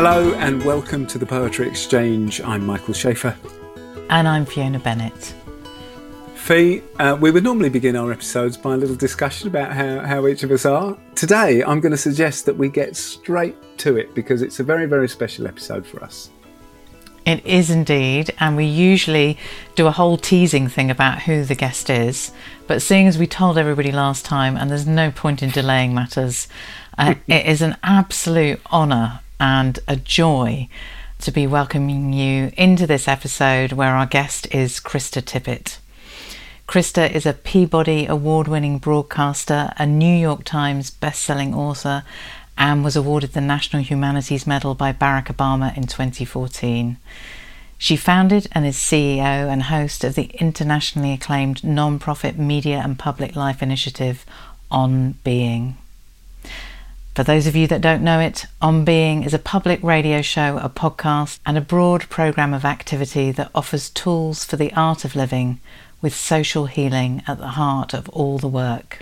Hello and welcome to the Poetry Exchange. I'm Michael Schaefer. And I'm Fiona Bennett. Fee, uh, we would normally begin our episodes by a little discussion about how, how each of us are. Today, I'm going to suggest that we get straight to it because it's a very, very special episode for us. It is indeed, and we usually do a whole teasing thing about who the guest is. But seeing as we told everybody last time, and there's no point in delaying matters, uh, it is an absolute honour and a joy to be welcoming you into this episode where our guest is Krista Tippett. Krista is a Peabody award winning broadcaster, a New York Times best-selling author, and was awarded the National Humanities Medal by Barack Obama in 2014. She founded and is CEO and host of the internationally acclaimed non-profit media and public life initiative On Being. For those of you that don't know it, On Being is a public radio show, a podcast, and a broad program of activity that offers tools for the art of living with social healing at the heart of all the work.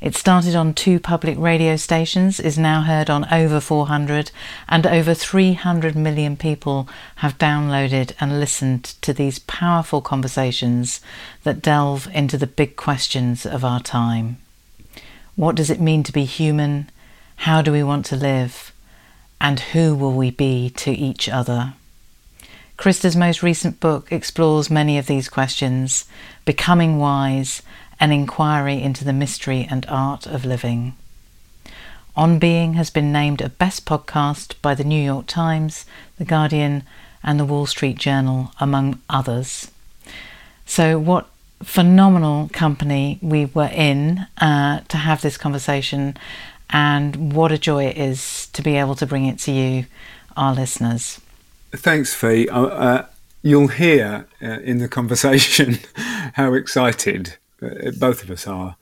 It started on two public radio stations, is now heard on over 400, and over 300 million people have downloaded and listened to these powerful conversations that delve into the big questions of our time. What does it mean to be human? How do we want to live? And who will we be to each other? Krista's most recent book explores many of these questions Becoming Wise an inquiry into the mystery and art of living. On Being has been named a best podcast by the New York Times, The Guardian, and the Wall Street Journal, among others. So, what phenomenal company we were in uh, to have this conversation, and what a joy it is to be able to bring it to you, our listeners. Thanks, Fee. Uh, uh, you'll hear uh, in the conversation how excited uh, both of us are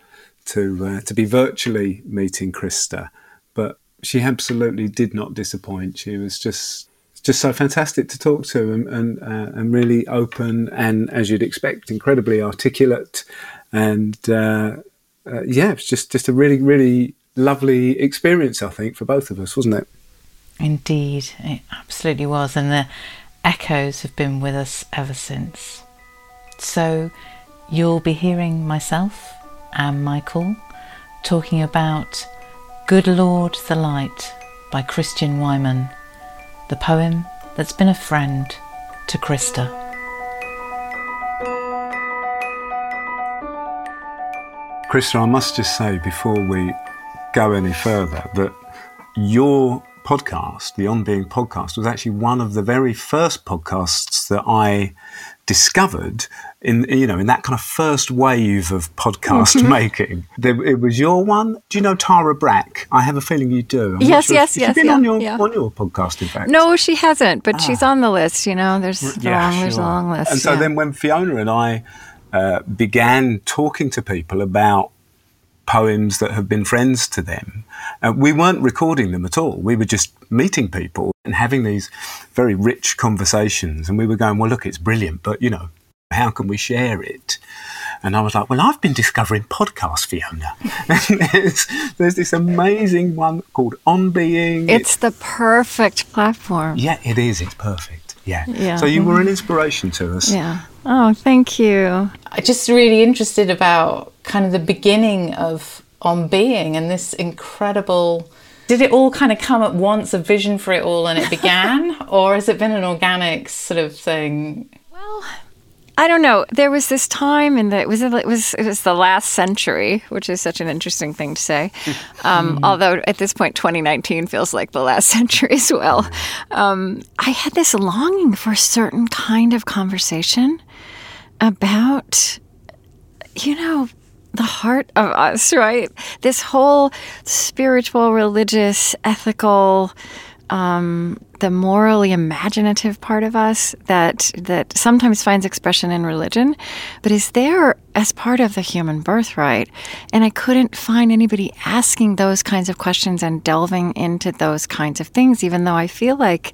to uh, to be virtually meeting Krista, but she absolutely did not disappoint. She was just just so fantastic to talk to and and, uh, and really open and as you'd expect, incredibly articulate, and uh, uh, yeah, it's just just a really really lovely experience. I think for both of us, wasn't it? Indeed, it absolutely was, and the echoes have been with us ever since. So You'll be hearing myself and Michael talking about Good Lord the Light by Christian Wiman, the poem that's been a friend to Krista. Krista, I must just say before we go any further that your podcast, the On Being podcast, was actually one of the very first podcasts that I discovered in you know in that kind of first wave of podcast mm-hmm. making. There, it was your one. Do you know Tara Brach? I have a feeling you do. I'm yes, sure yes, yes. She's been yeah, on your yeah. on your podcast, in fact. No, she hasn't, but ah. she's on the list. You know, there's yeah, long, there's a long list. And so then when Fiona and I uh, began talking to people about poems that have been friends to them. Uh, we weren't recording them at all. We were just meeting people and having these very rich conversations. And we were going, well, look, it's brilliant, but you know, how can we share it? And I was like, well, I've been discovering podcasts, Fiona. there's, there's, this amazing one called On Being. It's, it's, the perfect platform. Yeah, it is. It's perfect. Yeah. yeah. So you were an inspiration to us. Yeah. Oh, thank you. I'm just really interested about kind of the beginning of On Being and this incredible. Did it all kind of come at once, a vision for it all, and it began? or has it been an organic sort of thing? Well, I don't know. There was this time in the it was it was it was the last century, which is such an interesting thing to say. Um. Although at this point, 2019 feels like the last century as well. Um, I had this longing for a certain kind of conversation about, you know, the heart of us, right? This whole spiritual, religious, ethical um, the morally imaginative part of us that that sometimes finds expression in religion, but is there as part of the human birthright. And I couldn't find anybody asking those kinds of questions and delving into those kinds of things, even though I feel like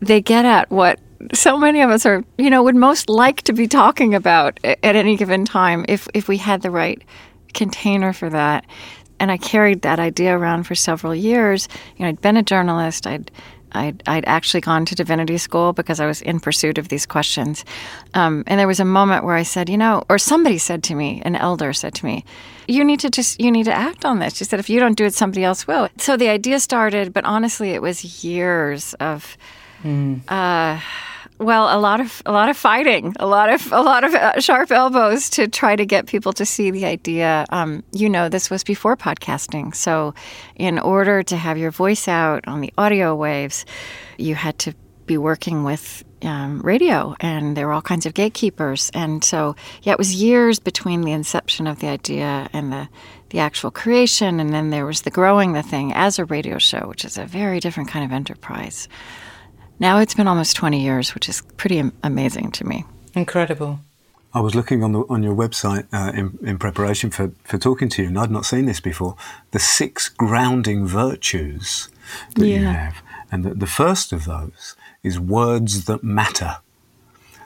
they get at what so many of us are, you know, would most like to be talking about at any given time if if we had the right container for that and I carried that idea around for several years. You know, I'd been a journalist. I'd I'd, I'd actually gone to divinity school because I was in pursuit of these questions. Um, and there was a moment where I said, you know, or somebody said to me, an elder said to me, you need to just, you need to act on this. She said, if you don't do it, somebody else will. So the idea started, but honestly, it was years of, mm. uh, well, a lot of a lot of fighting, a lot of a lot of uh, sharp elbows to try to get people to see the idea. Um, you know, this was before podcasting, so in order to have your voice out on the audio waves, you had to be working with um, radio, and there were all kinds of gatekeepers. And so, yeah, it was years between the inception of the idea and the the actual creation, and then there was the growing the thing as a radio show, which is a very different kind of enterprise. Now it's been almost 20 years, which is pretty amazing to me. Incredible. I was looking on the, on your website uh, in, in preparation for, for talking to you, and I'd not seen this before. The six grounding virtues that yeah. you have, and the, the first of those is words that matter.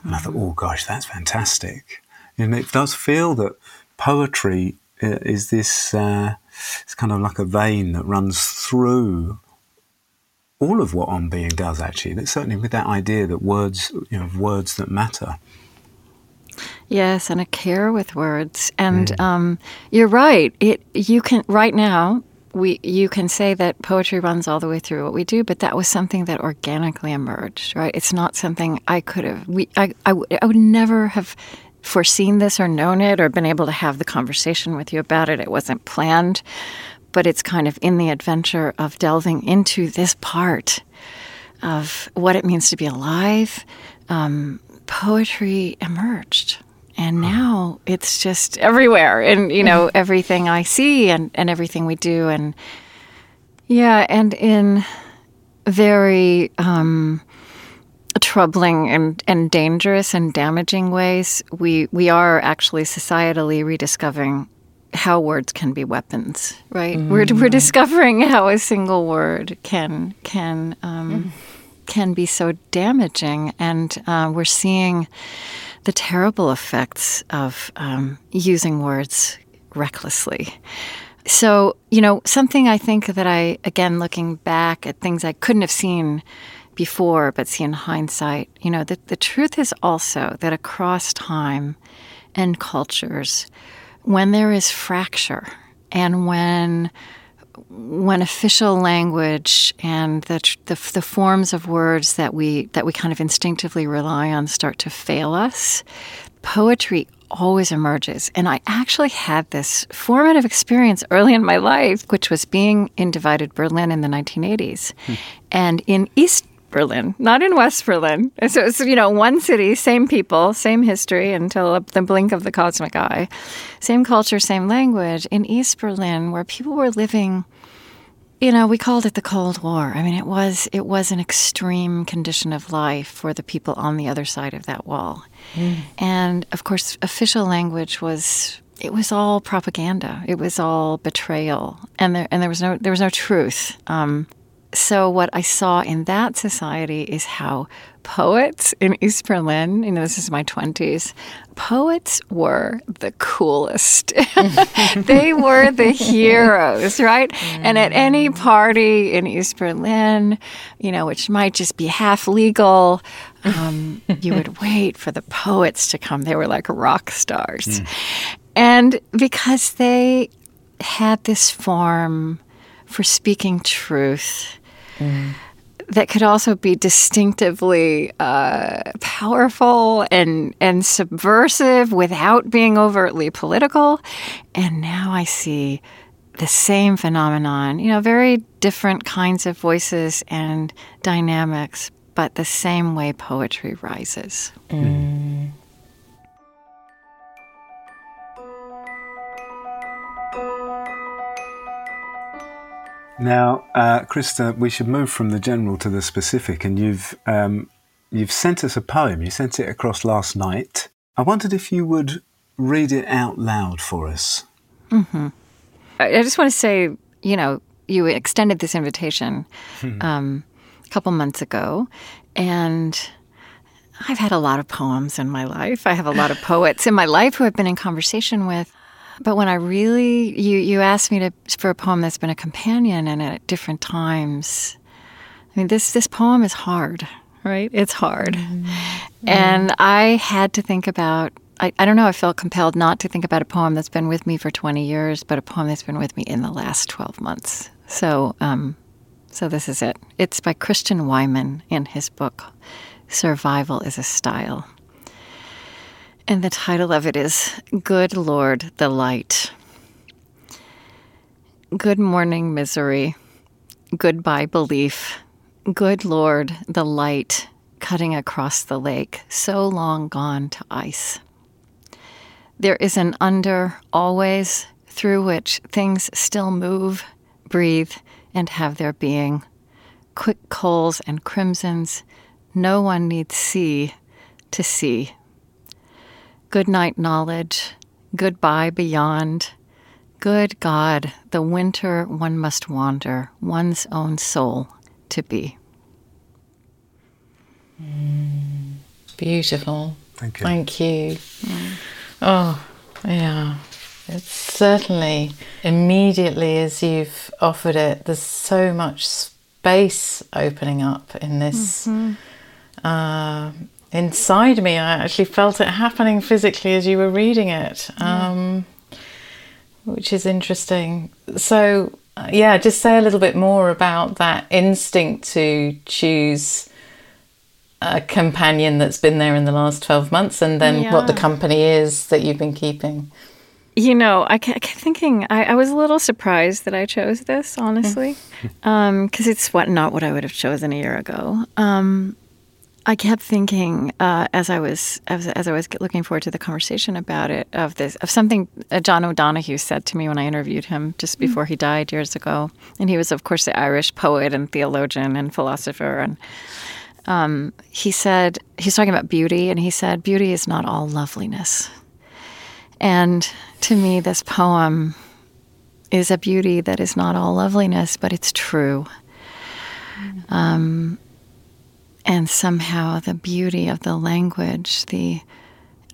And I thought, oh gosh, that's fantastic. And it does feel that poetry uh, is this. Uh, it's kind of like a vein that runs through all of what on being does actually. That's certainly with that idea that words, you know, words that matter. Yes, and a care with words. And mm. um, you're right. It you can right now we you can say that poetry runs all the way through what we do, but that was something that organically emerged. Right? It's not something I could have. We I I, w- I would never have foreseen this or known it or been able to have the conversation with you about it. It wasn't planned but it's kind of in the adventure of delving into this part of what it means to be alive. Um, poetry emerged. And now it's just everywhere, and you know everything I see, and, and everything we do, and yeah, and in very um, troubling and, and dangerous and damaging ways, we we are actually societally rediscovering how words can be weapons, right? Mm. We're, we're mm-hmm. discovering how a single word can can um, mm. can be so damaging, and uh, we're seeing the terrible effects of um, using words recklessly. So, you know, something I think that I, again, looking back at things I couldn't have seen before, but see in hindsight, you know, the, the truth is also that across time and cultures, when there is fracture and when when official language and the, the, the forms of words that we that we kind of instinctively rely on start to fail us, poetry always emerges. And I actually had this formative experience early in my life, which was being in divided Berlin in the 1980s. Hmm. And in East Berlin, not in West Berlin. So it's, you know, one city, same people, same history until the blink of the cosmic eye, same culture, same language. In East Berlin, where people were living, you know, we called it the Cold War. I mean, it was it was an extreme condition of life for the people on the other side of that wall. Mm. And of course, official language was it was all propaganda. It was all betrayal, and there and there was no there was no truth. Um, so what I saw in that society is how poets in East Berlin, you know, this is my 20s, poets were the coolest. they were the heroes, right? Mm. And at any mm. party in East Berlin, you know, which might just be half legal, um, you would wait for the poets to come. They were like rock stars. Mm. And because they had this form for speaking truth that could also be distinctively uh, powerful and and subversive without being overtly political. And now I see the same phenomenon. You know, very different kinds of voices and dynamics, but the same way poetry rises. Mm. Now, uh, Krista, we should move from the general to the specific, and you've um, you've sent us a poem. You sent it across last night. I wondered if you would read it out loud for us. Mm-hmm. I just want to say, you know, you extended this invitation hmm. um, a couple months ago, and I've had a lot of poems in my life. I have a lot of poets in my life who I've been in conversation with. But when I really you you asked me to for a poem that's been a companion and at different times I mean, this this poem is hard, right? It's hard, mm-hmm. and I had to think about. I, I don't know. I felt compelled not to think about a poem that's been with me for 20 years, but a poem that's been with me in the last 12 months. So, um, so this is it. It's by Christian Wiman in his book, Survival is a Style. And the title of it is Good Lord, the Light. Good morning, misery. Goodbye, belief. Good Lord, the light cutting across the lake, so long gone to ice. There is an under always through which things still move, breathe, and have their being. Quick coals and crimsons, no one needs see to see. Good night, knowledge. Goodbye, beyond. Good God, the winter one must wander, one's own soul to be. Mm, beautiful. Thank you. Thank you. Mm. Oh, yeah. It's certainly immediately as you've offered it, there's so much space opening up in this. Mm-hmm. Uh, inside me, I actually felt it happening physically as you were reading it, um, yeah. which is interesting. So, uh, yeah, just say a little bit more about that instinct to choose a companion that's been there in the last 12 months and then yeah. what the company is that you've been keeping. You know, I kept thinking I, I, was a little surprised that I chose this, honestly, because um, it's what not what I would have chosen a year ago. Um, I kept thinking uh, as I was as, as, I was looking forward to the conversation about it of this of something uh, John O'Donohue said to me when I interviewed him just mm. before mm. he died years ago, and he was of course the Irish poet and theologian and philosopher, and um, he said he's talking about beauty, and he said beauty is not all loveliness. And to me, this poem is a beauty that is not all loveliness, but it's true. Mm-hmm. Um, and somehow the beauty of the language, the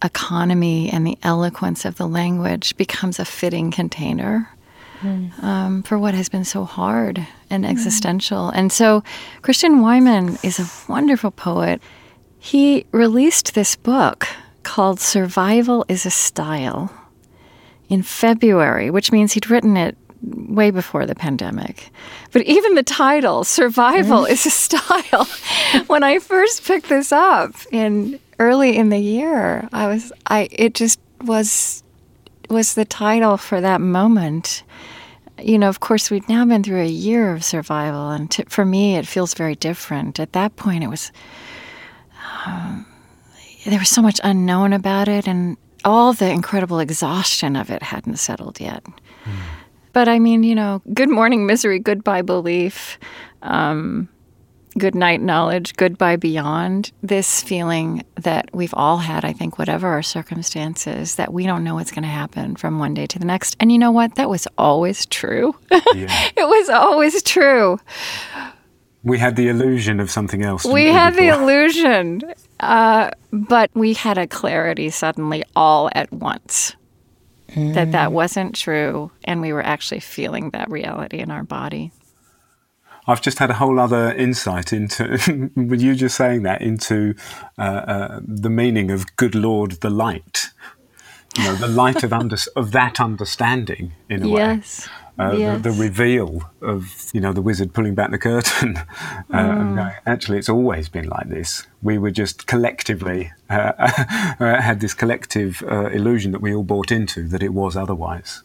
economy and the eloquence of the language becomes a fitting container mm. um, for what has been so hard and mm. existential. And so Christian Wiman is a wonderful poet. He released this book called Survival is a Style in February, which means he'd written it way before the pandemic. But even the title, Survival is a Style, when I first picked this up in early in the year, I was I it just was was the title for that moment. You know, of course, we've now been through a year of survival, and to, for me, it feels very different. At that point, it was. Um, there was so much unknown about it, and all the incredible exhaustion of it hadn't settled yet. But I mean, you know, good morning misery, goodbye belief, um, good night knowledge, goodbye beyond. This feeling that we've all had, I think, whatever our circumstances, that we don't know what's going to happen from one day to the next. And you know what? That was always true. Yeah. it was always true. We had the illusion of something else. We had the illusion. Uh, but we had a clarity suddenly all at once mm. that that wasn't true, and we were actually feeling that reality in our body. I've just had a whole other insight into, with you just saying that, into uh, uh, the meaning of "Good Lord, the light." You know, the light of under, of that understanding in a way. yes. way uh, yes. the, the, reveal of you know the wizard pulling back the curtain. uh, mm. actually, it's always been like this. We were just collectively uh, uh had this collective uh, illusion that we all bought into that it was otherwise.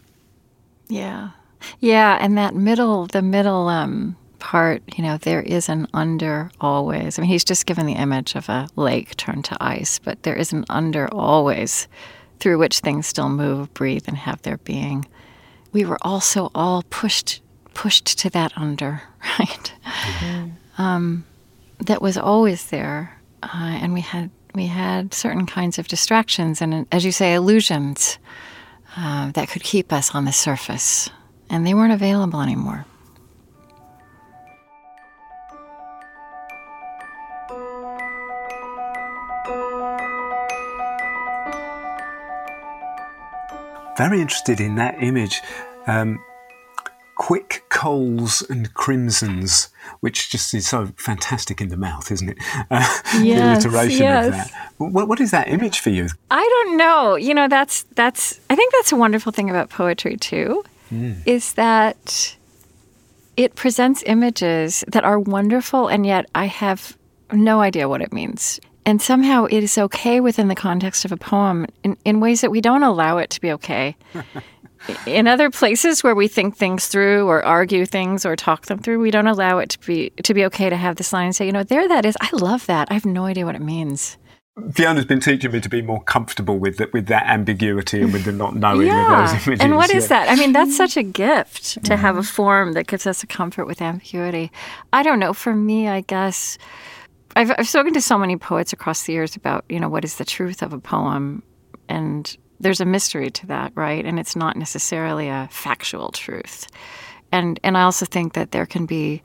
Yeah, yeah, and that middle, the middle um, part, you know, there is an under always. I mean, he's just given the image of a lake turned to ice, but there is an under always through which things still move, breathe, and have their being we were also all pushed pushed to that under, right? Mm-hmm. Um, that was always there, uh, and we had we had certain kinds of distractions and, as you say, illusions uh, that could keep us on the surface, and they weren't available anymore. Very interested in that image. Um, quick coals and crimsons, which just is so fantastic in the mouth, isn't it? Uh, yes, the alliteration yes. of that. What, what is that image for you? I don't know. You know, that's that's. I think that's a wonderful thing about poetry too, is that it presents images that are wonderful, and yet I have no idea what it means. And somehow it is okay within the context of a poem in, in ways that we don't allow it to be okay. in other places where we think things through or argue things or talk them through, we don't allow it to be to be okay to have this line and say, you know, there that is. I love that. I have no idea what it means. Fiona's been teaching me to be more comfortable with that, with that ambiguity and with the not knowing of those images. And what is yeah. that? I mean, that's such a gift to mm. have a form that gives us a comfort with ambiguity. I don't know. For me, I guess I've, I've spoken to so many poets across the years about, you know, what is the truth of a poem. And there's a mystery to that, right? And it's not necessarily a factual truth. And and I also think that there can be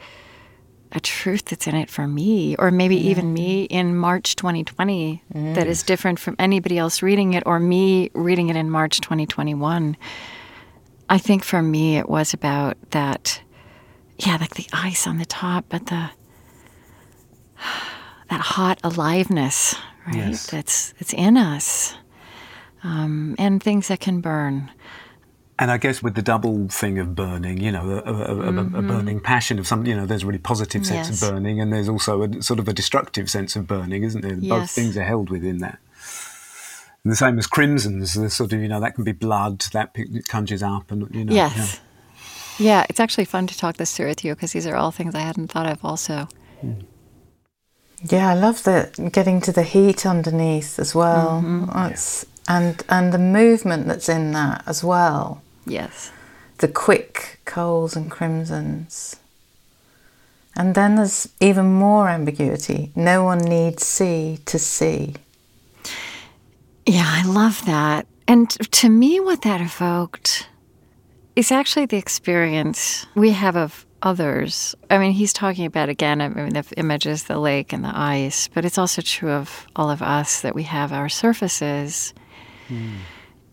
a truth that's in it for me, or maybe mm. even me in March 2020 mm. that is different from anybody else reading it, or me reading it in March 2021. I think for me, it was about that, yeah, like the ice on the top, but the that hot aliveness, right? Yes. That's it's in us, um, and things that can burn. And I guess with the double thing of burning, you know, a, a, a, a burning passion of something, you know, there's a really positive sense Mm-hmm. Yes. of burning, and there's also a sort of a destructive sense of burning, isn't there? Both things are held within that. And the same as crimsons, the sort of, you know, that can be blood that conjures up, and you know, Yes. Yeah, it's actually fun to talk this through with you because these are all things I hadn't thought of also. Yeah, I love the getting to the heat underneath as well. Mm-hmm. That's, and and the movement that's in that as well. Yes. The quick coals and crimsons. And then there's even more ambiguity. No one needs see to see. Yeah, I love that. And to me, what that evoked is actually the experience we have of others. I mean, he's talking about, again, I mean, the images, the lake and the ice, but it's also true of all of us that we have our surfaces hmm.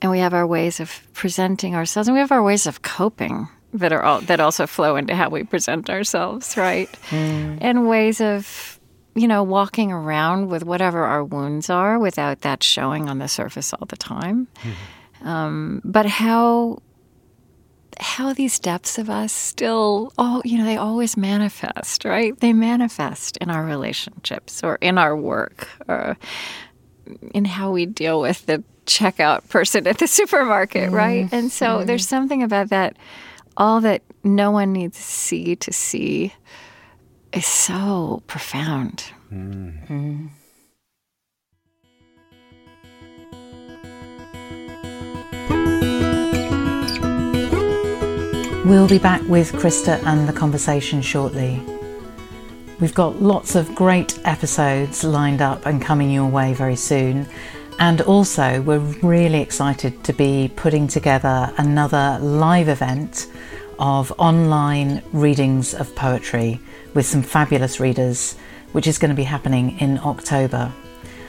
and we have our ways of presenting ourselves and we have our ways of coping that are all that also flow into how we present ourselves right? Hmm. And ways of you know walking around with whatever our wounds are without that showing on the surface all the time. Hmm. Um, but how how these depths of us still oh you know they always manifest right they manifest in our relationships or in our work or in how we deal with the checkout person at the supermarket, right? Mm-hmm. And so mm-hmm. there's something about that. All that no one needs to see to see is so profound. Mm. Mm. We'll be back with Krista and the conversation shortly. We've got lots of great episodes lined up and coming your way very soon. And also, we're really excited to be putting together another live event of online readings of poetry with some fabulous readers, which is going to be happening in October.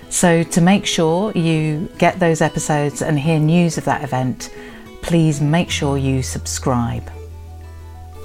So, to make sure you get those episodes and hear news of that event, please make sure you subscribe.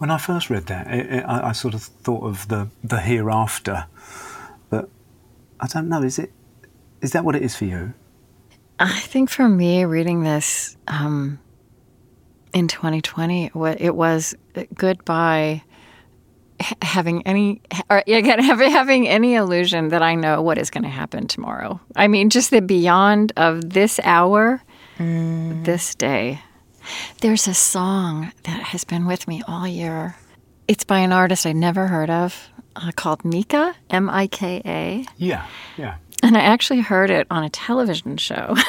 When I first read that, it, it, I, I sort of thought of the the hereafter, but I don't know. Is it? Is that what it is for you? I think for me, reading this um, in 2020, it it was goodbye having any, or again, having, having any illusion that I know what is going to happen tomorrow. I mean, just the beyond of this hour, this day. There's a song that has been with me all year. It's by an artist I'd never heard of uh, called Mika, M I K A. Yeah, yeah. And I actually heard it on a television show.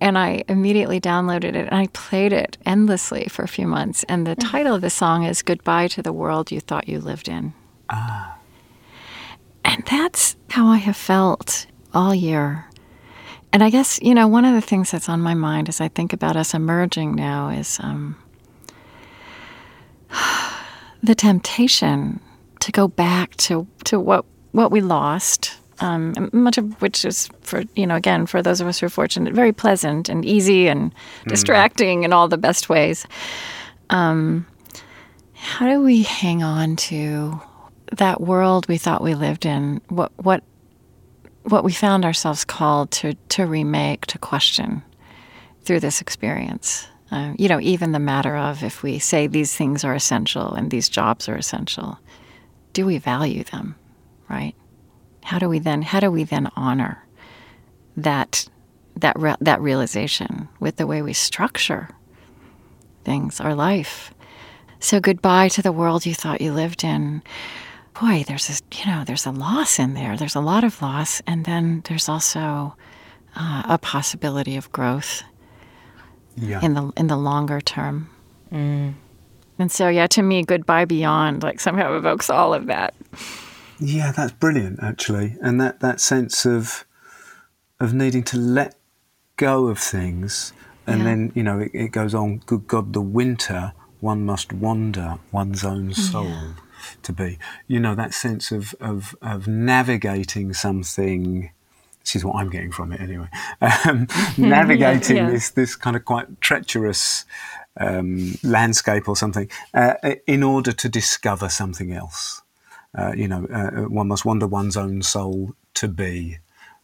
And I immediately downloaded it and I played it endlessly for a few months. And the title of the song is Goodbye to the World You Thought You Lived In. Ah. And that's how I have felt all year. And I guess, you know, one of the things that's on my mind as I think about us emerging now is um, the temptation to go back to, to what, what we lost um, much of which is for you know again for those of us who are fortunate, very pleasant and easy and mm. distracting in all the best ways. Um, how do we hang on to that world we thought we lived in? What what what we found ourselves called to to remake, to question through this experience. Uh, you know, even the matter of if we say these things are essential and these jobs are essential, do we value them, right? how do we then how do we then honor that that re- that realization with the way we structure things, our life? So goodbye to the world you thought you lived in. Boy, there's this, you know, there's a loss in there. There's a lot of loss, and then there's also uh, a possibility of growth yeah. in the in the longer term. Mm. And so, yeah, to me, goodbye beyond like somehow evokes all of that. Yeah, that's brilliant, actually, and that, that sense of of needing to let go of things, and yeah. then you know it, it, goes on. Good God, the winter one must wander one's own soul yeah. To be. You know that sense of of of navigating something. This is what I'm getting from it anyway. Um, navigating yeah, this this kind of quite treacherous um, landscape or something uh, in order to discover something else uh, you know, uh, uh, one must wonder one's own soul to be.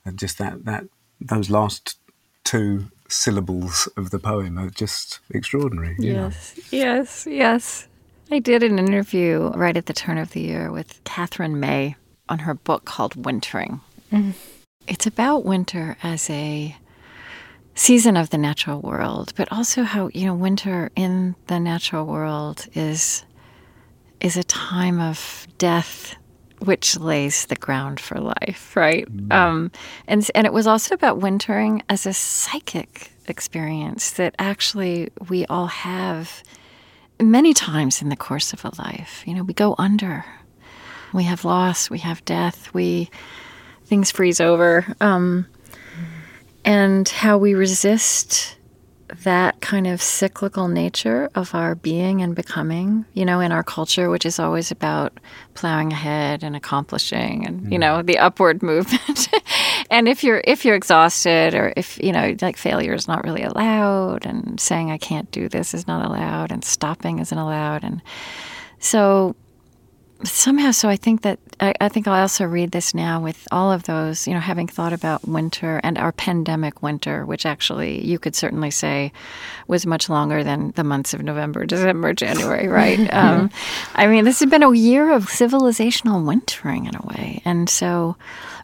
And just that, that those last two syllables of the poem are just extraordinary. Yes, know. yes, yes. I did an interview right at the turn of the year with Katherine May on her book called Wintering. Mm-hmm. It's about winter as a season of the natural world, but also how, you know, winter in the natural world is is a time of death which lays the ground for life, right? Mm. Um, and and it was also about wintering as a psychic experience that actually we all have many times in the course of a life. You know, we go under, we have loss, we have death, we things freeze over, um, and how we resist that kind of cyclical nature of our being and becoming, you know, in our culture, which is always about plowing ahead and accomplishing and, mm. you know, the upward movement. And if you're if you're exhausted or if, you know, like failure is not really allowed and saying I can't do this is not allowed and stopping isn't allowed. And so somehow so i think that I, I, think i also read this now with all of those you know having thought about winter and our pandemic winter which actually you could certainly say was much longer than the months of november december january right? Um, i mean this has been a year of civilizational wintering in a way. And so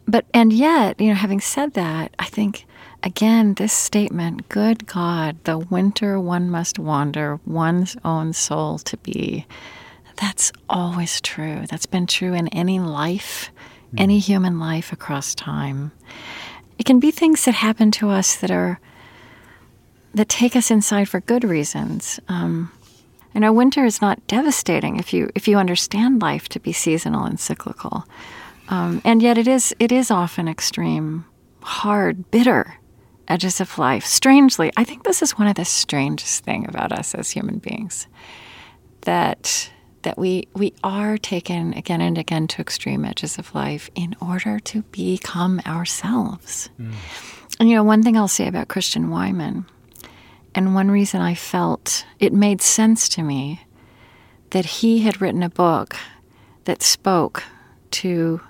but and yet you know having said that i think again this statement good god the winter one must wander one's own soul to be that's always true. That's been true in any life, mm. any human life across time. It can be things that happen to us that are that take us inside for good reasons. Um, you know, winter is not devastating if you if you understand life to be seasonal and cyclical, um, and yet it is it is often extreme, hard, bitter edges of life. Strangely, I think this is one of the strangest thing about us as human beings that that we we are taken again and again to extreme edges of life in order to become ourselves. Mm. And you know, one thing I'll say about Christian Wiman, and one reason I felt it made sense to me that he had written a book that spoke to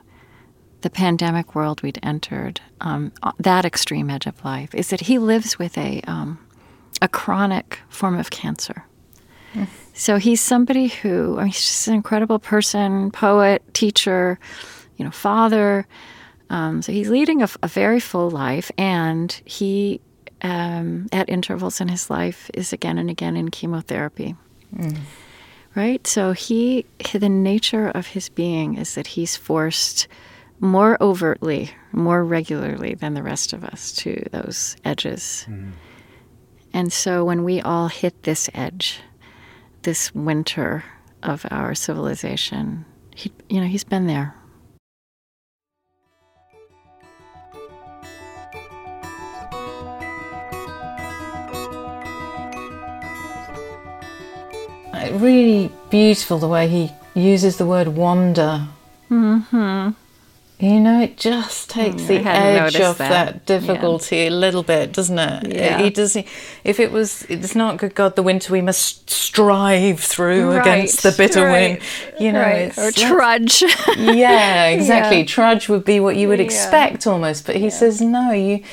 the pandemic world we'd entered, um, that extreme edge of life, is that he lives with a um, a chronic form of cancer. Mm. So he's somebody who, I mean, he's just an incredible person, poet, teacher, you know, father. Um, so he's leading a, a, very full life, and he, um, at intervals in his life, is again and again in chemotherapy. Mm. Right? So he, the nature of his being is that he's forced more overtly, more regularly than the rest of us to those edges. Mm And so when we all hit this edge, this winter of our civilization, he, you know, he's been there. Really beautiful the way he uses the word wander. Mm-hmm. You know, it just takes Mm, the edge off that. that, difficulty a little bit, doesn't it? Yeah. He does. If it was, it's not good God. The winter we must strive through against the bitter right, wind. You know, right. it's or trudge. yeah, exactly. Yeah. Trudge would be what you would Yeah. expect almost, but he says no. You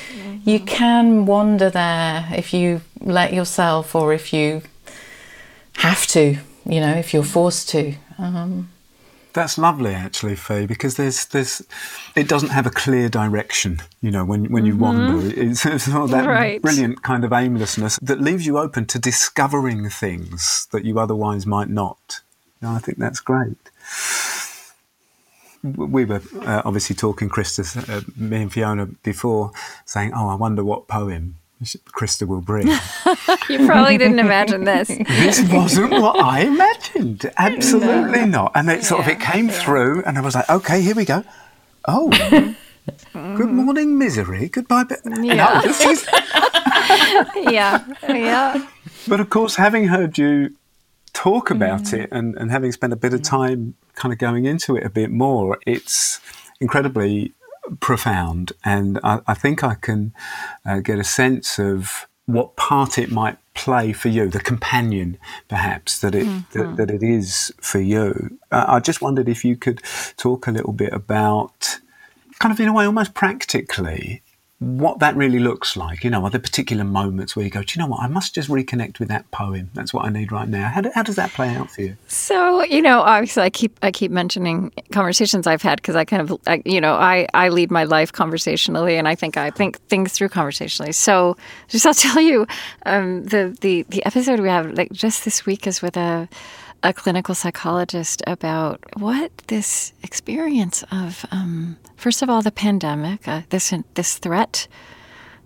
you can wander there if you let yourself, or if you have to. You know, if you're forced to. Um, That's lovely, actually, Faye, because there's there's it doesn't have a clear direction. You know, when when you wander, it's, it's not that Right. brilliant kind of aimlessness that leaves you open to discovering things that you otherwise might not. You know, I think that's great. We were uh, obviously talking, Krista, uh, me and Fiona before, saying, "Oh, I wonder what poem Krista will bring." you probably didn't imagine this. this wasn't what I imagined. Absolutely not. And it sort of it came through, and I was like, okay, here we go. Oh, good mm. morning, misery. Goodbye. But, Yeah. No, is- yeah, yeah. but of course, having heard you talk mm. about it and, and having spent a bit of mm. time kind of going into it a bit more, it's incredibly profound. And I, I think I can uh, get a sense of what part it might play for you, the companion perhaps that it that, that it is for you. Uh, I just wondered if you could talk a little bit about, kind of in a way, almost practically, what that really looks like. You know, are there particular moments where you go, do you know what? I must just reconnect with that poem. That's what I need right now. How, do, how does that play out for you? So you know, obviously, I keep I keep mentioning conversations I've had because I kind of I, you know I I lead my life conversationally, and I think I think things through conversationally. So just I'll tell you, um, the the the episode we have like just this week is with a a clinical psychologist about what this experience of um, first of all the pandemic, uh, this this threat,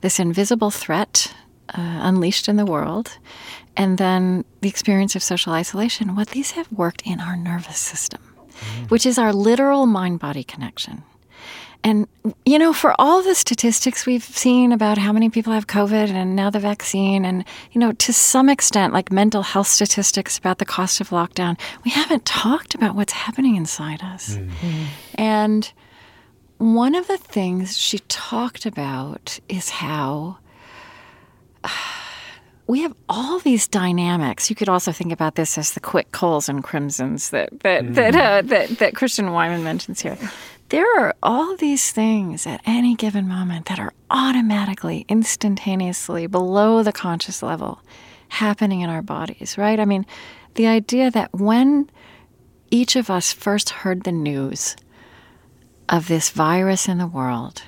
this invisible threat uh, unleashed in the world, and then the experience of social isolation, what these have worked in our nervous system, which is our literal mind body connection. And, you know, for all the statistics we've seen about how many people have COVID and now the vaccine, and, you know, to some extent, like mental health statistics about the cost of lockdown, we haven't talked about what's happening inside us. And one of the things she talked about is how we have all these dynamics. You could also think about this as the quick coals and crimsons that that that, uh, that that Christian Wiman mentions here. There are all these things at any given moment that are automatically, instantaneously below the conscious level happening in our bodies, right? I mean, the idea that when each of us first heard the news of this virus in the world,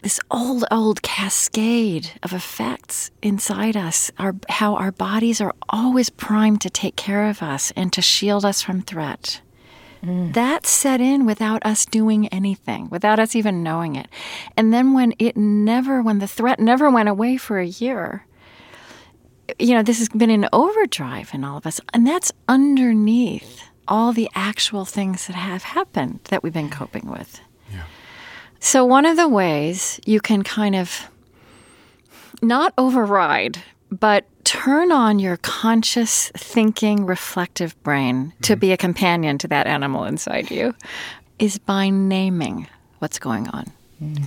this old, old cascade of effects inside us, our, how our bodies are always primed to take care of us and to shield us from threat. Mm. That set in without us doing anything, without us even knowing it. And then when it never, when the threat never went away for a year, you know, this has been an overdrive in all of us. And that's underneath all the actual things that have happened that we've been coping with. Yeah. So, one of the ways you can kind of not override, but turn on your conscious, thinking, reflective brain to mm-hmm. be a companion to that animal inside you is by naming what's going on. Mm.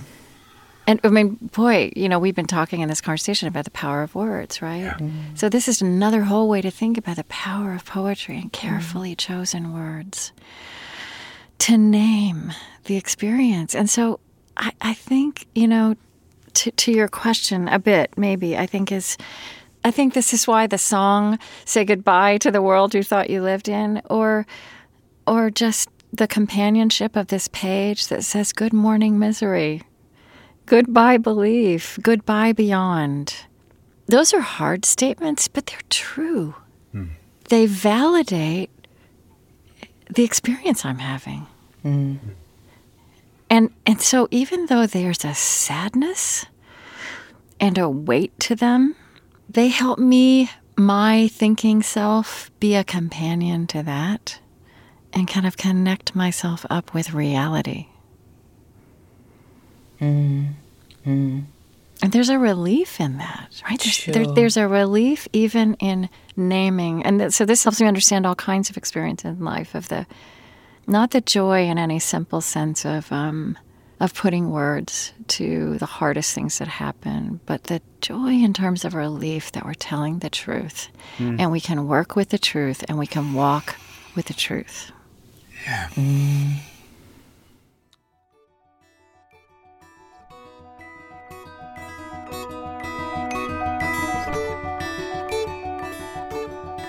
And I mean, boy, you know, we've been talking in this conversation about the power of words, right? Mm. So, this is another whole way to think about the power of poetry and carefully mm. chosen words to name the experience. And so, I, I think, you know, to, to your question a bit, maybe, I think is. I think this is why the song "Say Goodbye to the World You Thought You Lived In," or, or just the companionship of this page that says "Good morning, misery," "Goodbye, belief," "Goodbye, beyond." Those are hard statements, but they're true. Hmm. They validate the experience I'm having. Hmm. And and so even though there's a sadness and a weight to them, they help me, my thinking self, be a companion to that and kind of connect myself up with reality. Mm. Mm. And there's a relief in that, right? There's, Sure. there, there's a relief even in naming. And th- so this helps me understand all kinds of experience in life of the, not the joy in any simple sense of, um, of putting words to the hardest things that happen, but the joy in terms of relief that we're telling the truth. Hmm. And we can work with the truth and we can walk with the truth. Yeah.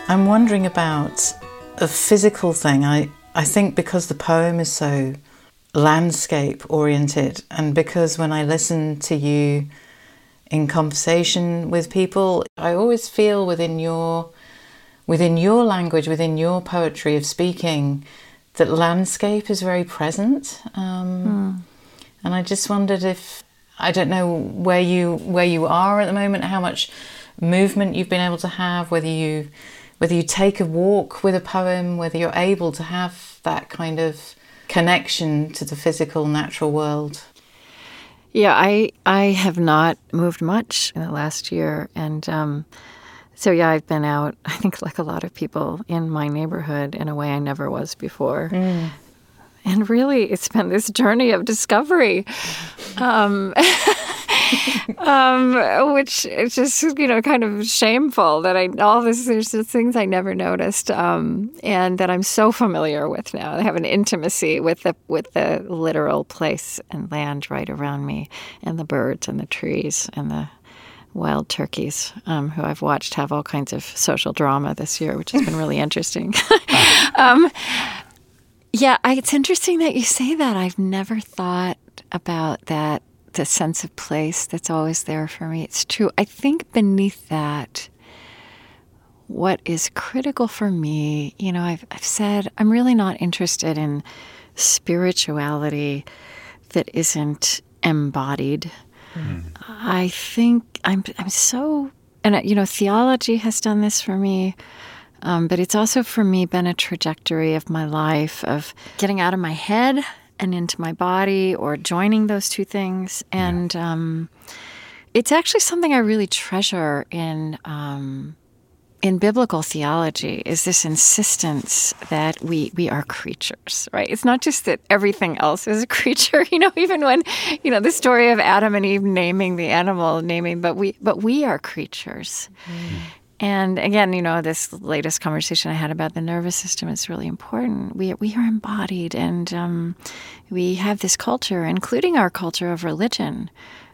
I'm wondering about a physical thing. I, I think because the poem is so landscape oriented, and because when I listen to you in conversation with people, I always feel within your within your language, within your poetry of speaking, that landscape is very present. Um, And I just wondered if I don't know where you where you are at the moment, how much movement you've been able to have, whether you whether you take a walk with a poem, whether you're able to have that kind of connection to the physical natural world. Yeah, I I have not moved much in the last year, and um, so yeah, I've been out. I think like a lot of people in my neighborhood in a way I never was before, and really, it's been this journey of discovery, um, um, which is just you know kind of shameful that I all this there's just things I never noticed, um, and that I'm so familiar with now. I have an intimacy with the with the literal place and land right around me, and the birds and the trees and the wild turkeys, um, who I've watched have all kinds of social drama this year, which has been really interesting. um, yeah, I, it's interesting that you say that. I've never thought about that, the sense of place that's always there for me. It's true. I think beneath that, what is critical for me, you know, I've, I've said I'm really not interested in spirituality that isn't embodied. I think I'm I'm so and uh, you know theology has done this for me. Um, but it's also for me been a trajectory of my life of getting out of my head and into my body or joining those two things. And um, it's actually something I really treasure in um, in biblical theology is this insistence that we we are creatures, right? It's not just that everything else is a creature, you know, even when, you know, the story of Adam and Eve naming the animal, naming, but we but we are creatures. And again, you know, this latest conversation I had about the nervous system is really important. We we are embodied, and um, we have this culture, including our culture of religion,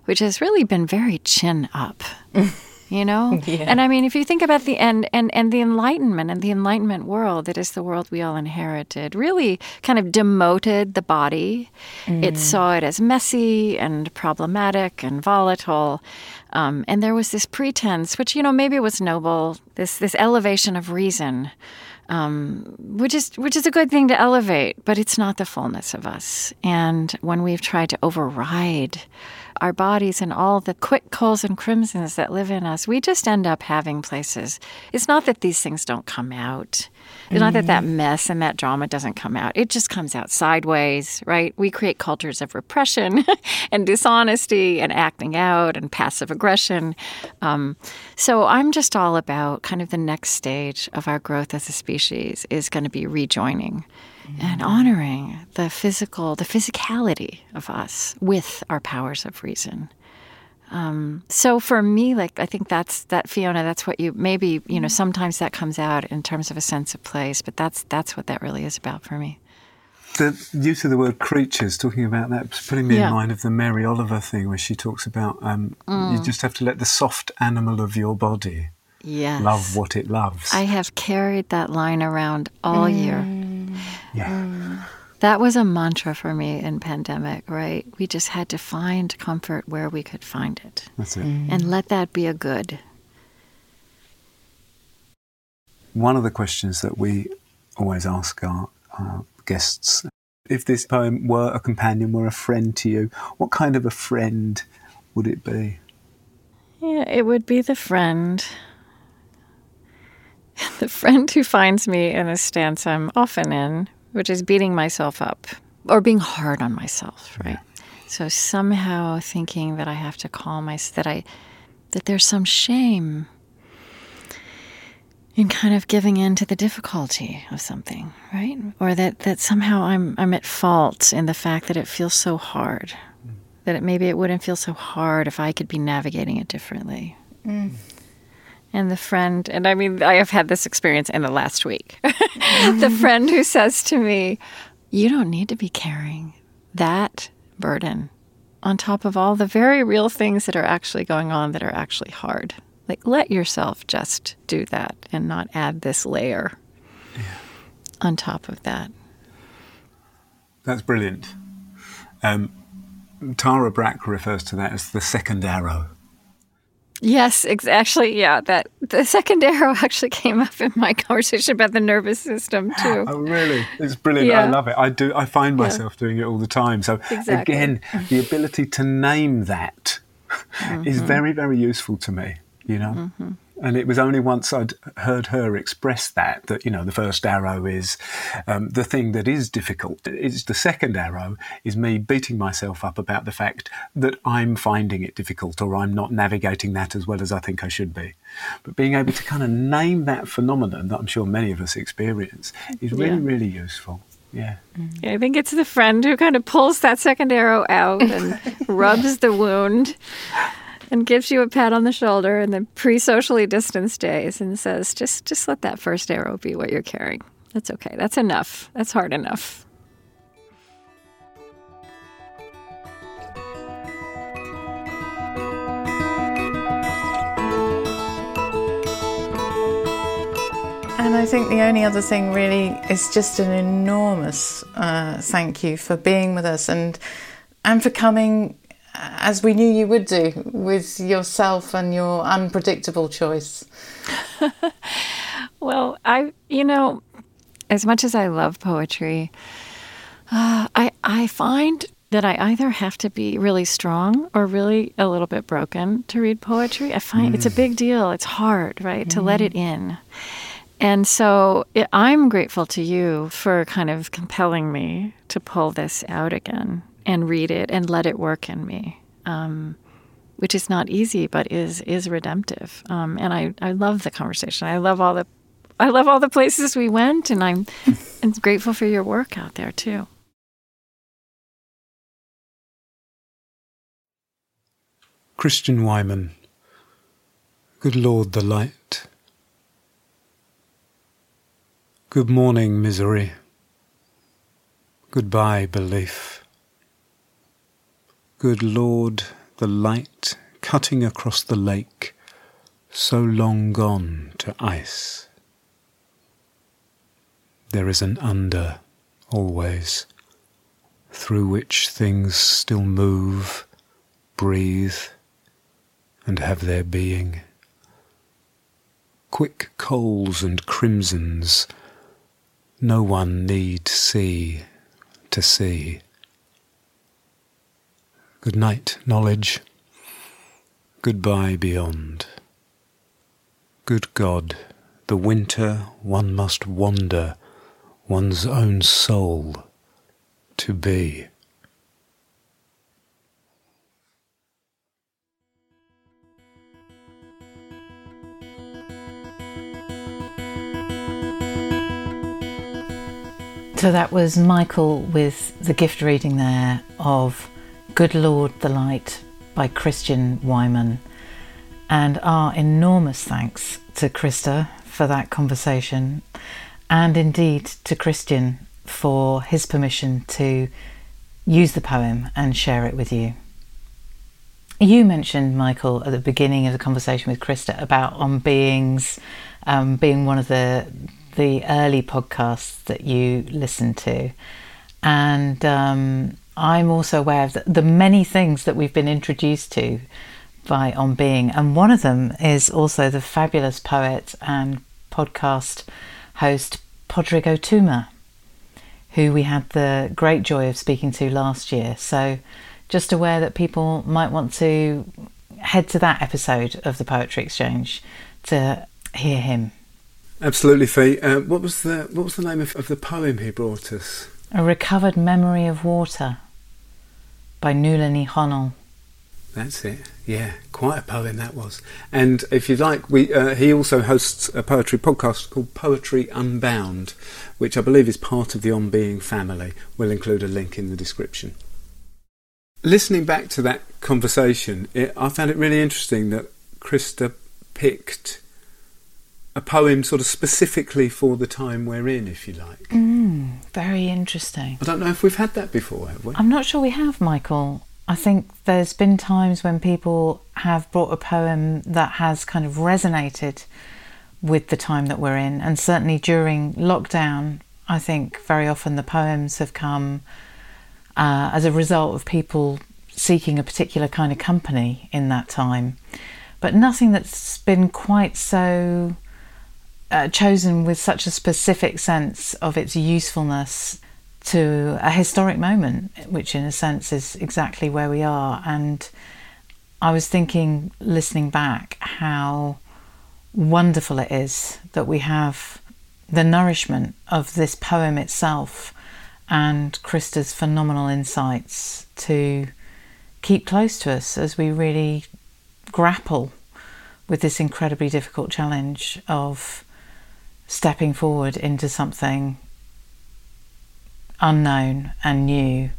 which has really been very chin up. You know, Yeah. and I mean, if you think about the end and and the Enlightenment and the Enlightenment world that is the world we all inherited, really kind of demoted the body. It saw it as messy and problematic and volatile, um, and there was this pretense, which you know maybe was noble, this this elevation of reason, um, which is which is a good thing to elevate, but it's not the fullness of us. And when we've tried to override our bodies and all the quick coals and crimsons that live in us, we just end up having places. It's not that these things don't come out. It's not that that mess and that drama doesn't come out. It just comes out sideways, right? We create cultures of repression and dishonesty and acting out and passive aggression. Um, so I'm just all about kind of the next stage of our growth as a species is going to be rejoining and honoring the physical, the physicality of us with our powers of reason. Um, so for me, like I think that's that Fiona. That's what you maybe you know. Sometimes that comes out in terms of a sense of place, but that's that's what that really is about for me. The use of the word creatures, talking about that, putting me Yeah. in mind of the Mary Oliver thing where she talks about um, Mm. you just have to let the soft animal of your body Yes, love what it loves. I have carried that line around all year. Yeah. Mm. That was a mantra for me in pandemic. Right, we just had to find comfort where we could find it, That's it. Mm-hmm. and let that be a good. One of the questions that we always ask our, our guests if this poem were a companion, were a friend to you, what kind of a friend would it be? Yeah, it would be the friend. The friend who finds me in a stance I'm often in, which is beating myself up or being hard on myself, right? So somehow thinking that I have to calm myself, that I, that there's some shame in kind of giving in to the difficulty of something, right? Or that, that somehow I'm I'm at fault in the fact that it feels so hard. That it, maybe it wouldn't feel so hard if I could be navigating it differently. Mm. And the friend, and I mean, I have had this experience in the last week. the friend who says to me, You don't need to be carrying that burden on top of all the very real things that are actually going on that are actually hard. Like, let yourself just do that and not add this layer on top of that. That's brilliant. Um, Tara Brach refers to that as the second arrow. Yes, ex- actually, yeah. That the second arrow actually came up in my conversation about the nervous system too. Oh, really? It's brilliant. I love it. I do. I find myself doing it all the time. So Exactly. again, the ability to name that is mm-hmm. very, very useful to me. You know. Mm-hmm. And it was only once I'd heard her express that that you know the first arrow is um, the thing that is difficult. It's the second arrow is me beating myself up about the fact that I'm finding it difficult or I'm not navigating that as well as I think I should be. But being able to kind of name that phenomenon that I'm sure many of us experience is really, Yeah. really useful. Yeah. I think it's the friend who kind of pulls that second arrow out and rubs the wound and gives you a pat on the shoulder in the pre-socially distanced days and says, "Just, just let that first arrow be what you're carrying. That's okay. That's enough. That's hard enough." And I think the only other thing really is just an enormous uh, thank you for being with us and and for coming as we knew you would do with yourself and your unpredictable choice. Well, I, you know, as much as I love poetry, uh, I I find that I either have to be really strong or really a little bit broken to read poetry. I find it's a big deal. It's hard, right, to let it in. And so it, I'm grateful to you for kind of compelling me to pull this out again and read it and let it work in me. Um, which is not easy, but is is redemptive. Um, and I, I love the conversation. I love all the I love all the places we went, and I'm and grateful for your work out there too. Christian Wiman. Good Lord, the light. Good morning, misery. Goodbye, belief. Good Lord, the light cutting across the lake, so long gone to ice. There is an under always, through which things still move, breathe, and have their being. Quick coals and crimsons, no one need see to see. Good night, knowledge. Goodbye beyond. Good God, the winter one must wander one's own soul to be. So that was Michael with the gift reading there of Good Lord the Light by Christian Wiman. And our enormous thanks to Krista for that conversation, and indeed to Christian for his permission to use the poem and share it with you. You mentioned, Michael, at the beginning of the conversation with Krista about On Beings um, being one of the the early podcasts that you listened to, and um, I'm also aware of the, the many things that we've been introduced to by On Being, and one of them is also the fabulous poet and podcast host Pádraig Ó Tuama, who we had the great joy of speaking to last year. So, just aware that people might want to head to that episode of the Poetry Exchange to hear him. Absolutely, Fee. Uh, what was the what was the name of, of the poem he brought us? A Recovered Memory of Water by Nuala Ní Dhomhnaill. That's it. Yeah, quite a poem that was. And if you like, we uh, he also hosts a poetry podcast called Poetry Unbound, which I believe is part of the On Being family. We'll include a link in the description. Listening back to that conversation, it, I found it really interesting that Krista picked a poem sort of specifically for the time we're in, if you like. Mm, very interesting. I don't know if we've had that before, have we? I'm not sure we have, Michael. I think there's been times when people have brought a poem that has kind of resonated with the time that we're in, and certainly during lockdown, I think very often the poems have come uh, as a result of people seeking a particular kind of company in that time, but nothing that's been quite so uh, chosen with such a specific sense of its usefulness to a historic moment, which in a sense is exactly where we are. And I was thinking, listening back, how wonderful it is that we have the nourishment of this poem itself and Krista's phenomenal insights to keep close to us as we really grapple with this incredibly difficult challenge of stepping forward into something unknown and new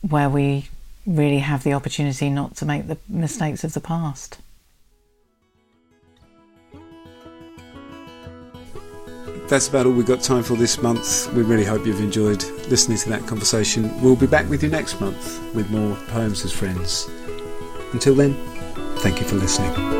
where we really have the opportunity not to make the mistakes of the past. That's about all we've got time for this month. We really hope you've enjoyed listening to that conversation. We'll be back with you next month with more Poems as Friends. Until then, thank you for listening.